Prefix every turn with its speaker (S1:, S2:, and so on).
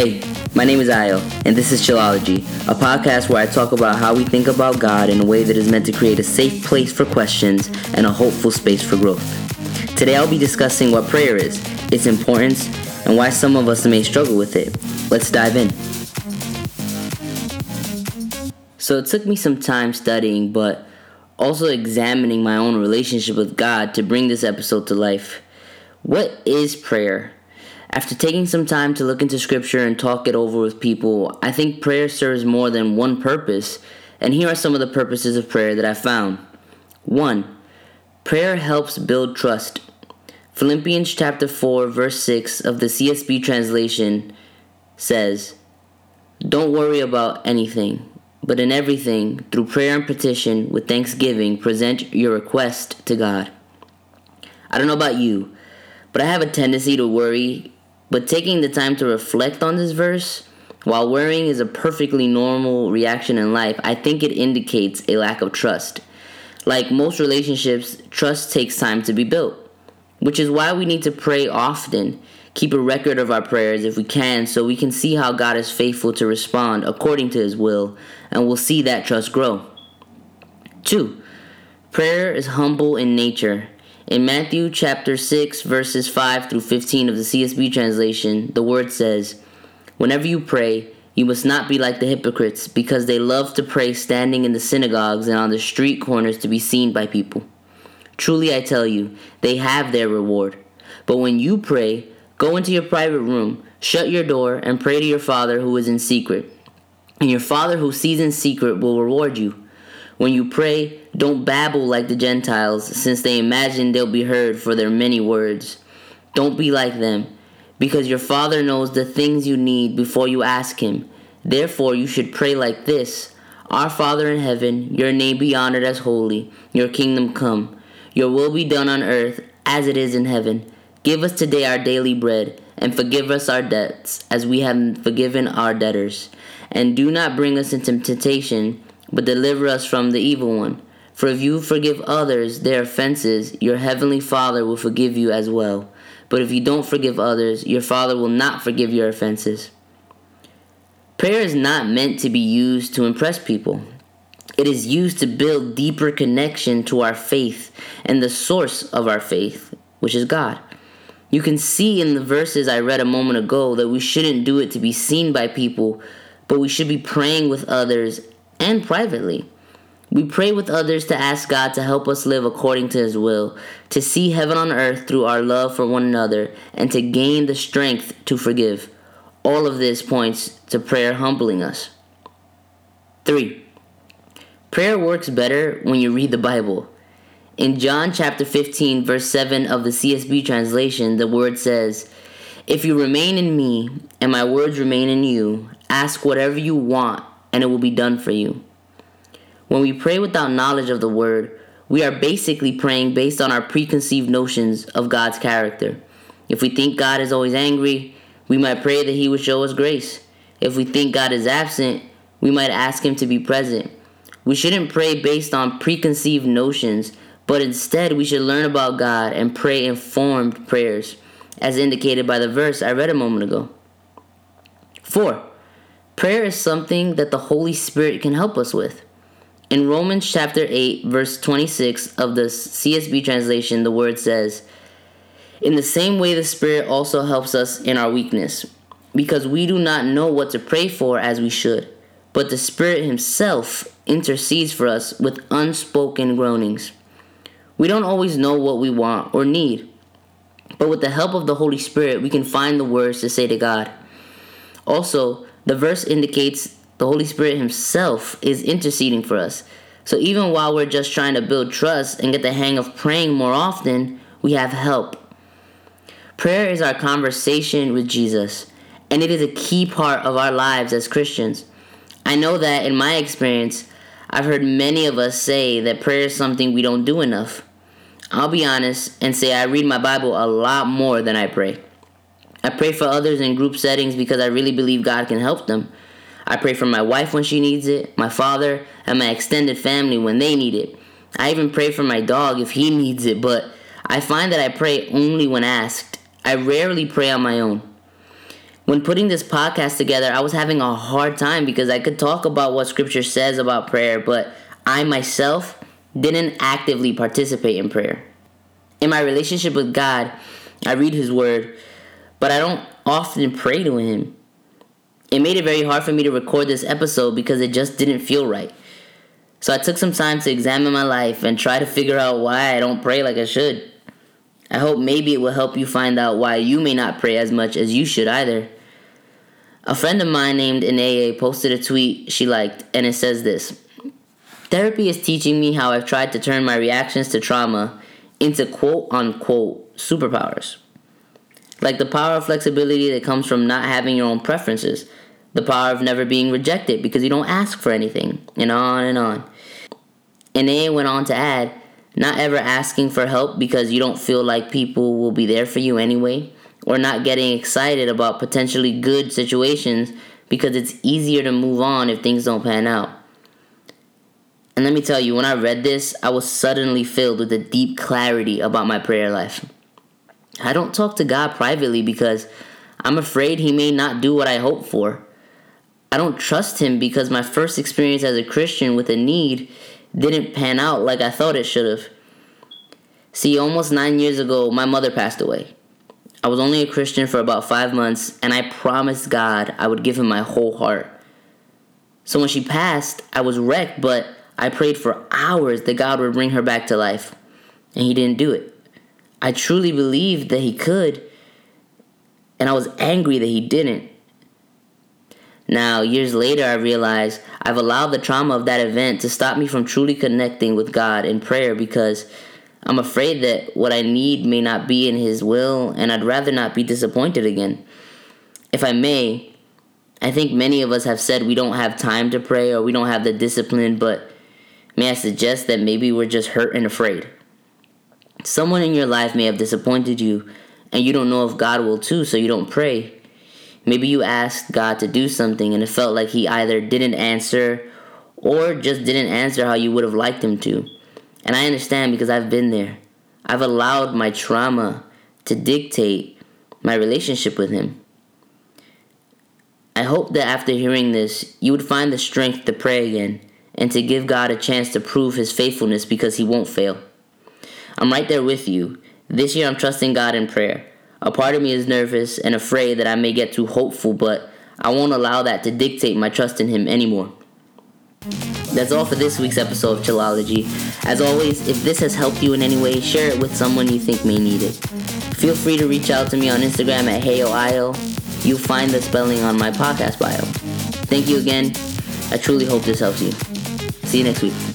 S1: Hey, my name is Ayo, and this is Chillology, a podcast where I talk about how we think about God in a way that is meant to create a safe place for questions and a hopeful space for growth. Today I'll be discussing what prayer is, its importance, and why some of us may struggle with it. Let's dive in. So it took me some time studying, but also examining my own relationship with God to bring this episode to life. What is prayer? After taking some time to look into scripture and talk it over with people, I think prayer serves more than one purpose, and here are some of the purposes of prayer that I found. 1. Prayer helps build trust. Philippians chapter 4 verse 6 of the CSB translation says, "Don't worry about anything, but in everything, through prayer and petition with thanksgiving, present your request to God." I don't know about you, but I have a tendency to worry but taking the time to reflect on this verse, while worrying is a perfectly normal reaction in life, I think it indicates a lack of trust. Like most relationships, trust takes time to be built, which is why we need to pray often. Keep a record of our prayers if we can, so we can see how God is faithful to respond according to His will, and we'll see that trust grow. 2. Prayer is humble in nature. In Matthew chapter 6, verses 5 through 15 of the CSB translation, the word says, Whenever you pray, you must not be like the hypocrites, because they love to pray standing in the synagogues and on the street corners to be seen by people. Truly I tell you, they have their reward. But when you pray, go into your private room, shut your door, and pray to your Father who is in secret. And your Father who sees in secret will reward you. When you pray, don't babble like the Gentiles, since they imagine they'll be heard for their many words. Don't be like them, because your Father knows the things you need before you ask Him. Therefore, you should pray like this Our Father in heaven, your name be honored as holy, your kingdom come. Your will be done on earth as it is in heaven. Give us today our daily bread, and forgive us our debts, as we have forgiven our debtors. And do not bring us into temptation but deliver us from the evil one. For if you forgive others their offenses, your heavenly Father will forgive you as well. But if you don't forgive others, your Father will not forgive your offenses. Prayer is not meant to be used to impress people. It is used to build deeper connection to our faith and the source of our faith, which is God. You can see in the verses I read a moment ago that we shouldn't do it to be seen by people, but we should be praying with others and privately. We pray with others to ask God to help us live according to His will, to see heaven on earth through our love for one another, and to gain the strength to forgive. All of this points to prayer humbling us. 3. Prayer works better when you read the Bible. In John chapter 15, verse 7 of the CSB translation, the word says, If you remain in me, and my words remain in you, ask whatever you want and it will be done for you. When we pray without knowledge of the word, we are basically praying based on our preconceived notions of God's character. If we think God is always angry, we might pray that He would show us grace. If we think God is absent, we might ask Him to be present. We shouldn't pray based on preconceived notions, but instead we should learn about God and pray informed prayers, as indicated by the verse I read a moment ago. 4. Prayer is something that the Holy Spirit can help us with. In Romans chapter 8, verse 26 of the CSB translation, the word says, In the same way, the Spirit also helps us in our weakness, because we do not know what to pray for as we should, but the Spirit Himself intercedes for us with unspoken groanings. We don't always know what we want or need, but with the help of the Holy Spirit, we can find the words to say to God. Also, the verse indicates the Holy Spirit Himself is interceding for us. So even while we're just trying to build trust and get the hang of praying more often, we have help. Prayer is our conversation with Jesus, and it is a key part of our lives as Christians. I know that in my experience, I've heard many of us say that prayer is something we don't do enough. I'll be honest and say I read my Bible a lot more than I pray. I pray for others in group settings because I really believe God can help them. I pray for my wife when she needs it, my father, and my extended family when they need it. I even pray for my dog if he needs it, but I find that I pray only when asked. I rarely pray on my own. When putting this podcast together, I was having a hard time because I could talk about what scripture says about prayer, but I myself didn't actively participate in prayer. In my relationship with God, I read His Word, but I don't often pray to Him. It made it very hard for me to record this episode because it just didn't feel right. So I took some time to examine my life and try to figure out why I don't pray like I should. I hope maybe it will help you find out why you may not pray as much as you should either. A friend of mine named Ineye posted a tweet she liked, and it says this Therapy is teaching me how I've tried to turn my reactions to trauma into quote unquote superpowers. Like the power of flexibility that comes from not having your own preferences, the power of never being rejected because you don't ask for anything, and on and on. Ineye went on to add, not ever asking for help because you don't feel like people will be there for you anyway, or not getting excited about potentially good situations because it's easier to move on if things don't pan out. And let me tell you, when I read this, I was suddenly filled with a deep clarity about my prayer life. I don't talk to God privately because I'm afraid He may not do what I hope for. I don't trust Him because my first experience as a Christian with a need didn't pan out like I thought it should have. See, almost nine years ago, my mother passed away. I was only a Christian for about five months, and I promised God I would give Him my whole heart. So when she passed, I was wrecked, but I prayed for hours that God would bring her back to life, and He didn't do it. I truly believed that He could, and I was angry that He didn't. Now, years later, I realized I've allowed the trauma of that event to stop me from truly connecting with God in prayer because I'm afraid that what I need may not be in His will, and I'd rather not be disappointed again. If I may, I think many of us have said we don't have time to pray or we don't have the discipline, but may I suggest that maybe we're just hurt and afraid? Someone in your life may have disappointed you, and you don't know if God will too, so you don't pray. Maybe you asked God to do something and it felt like He either didn't answer or just didn't answer how you would have liked Him to. And I understand because I've been there. I've allowed my trauma to dictate my relationship with Him. I hope that after hearing this, you would find the strength to pray again and to give God a chance to prove His faithfulness because He won't fail. I'm right there with you. This year I'm trusting God in prayer. A part of me is nervous and afraid that I may get too hopeful, but I won't allow that to dictate my trust in Him anymore. That's all for this week's episode of Chillology. As always, if this has helped you in any way, share it with someone you think may need it. Feel free to reach out to me on Instagram at HeyOIO. You'll find the spelling on my podcast bio. Thank you again. I truly hope this helps you. See you next week.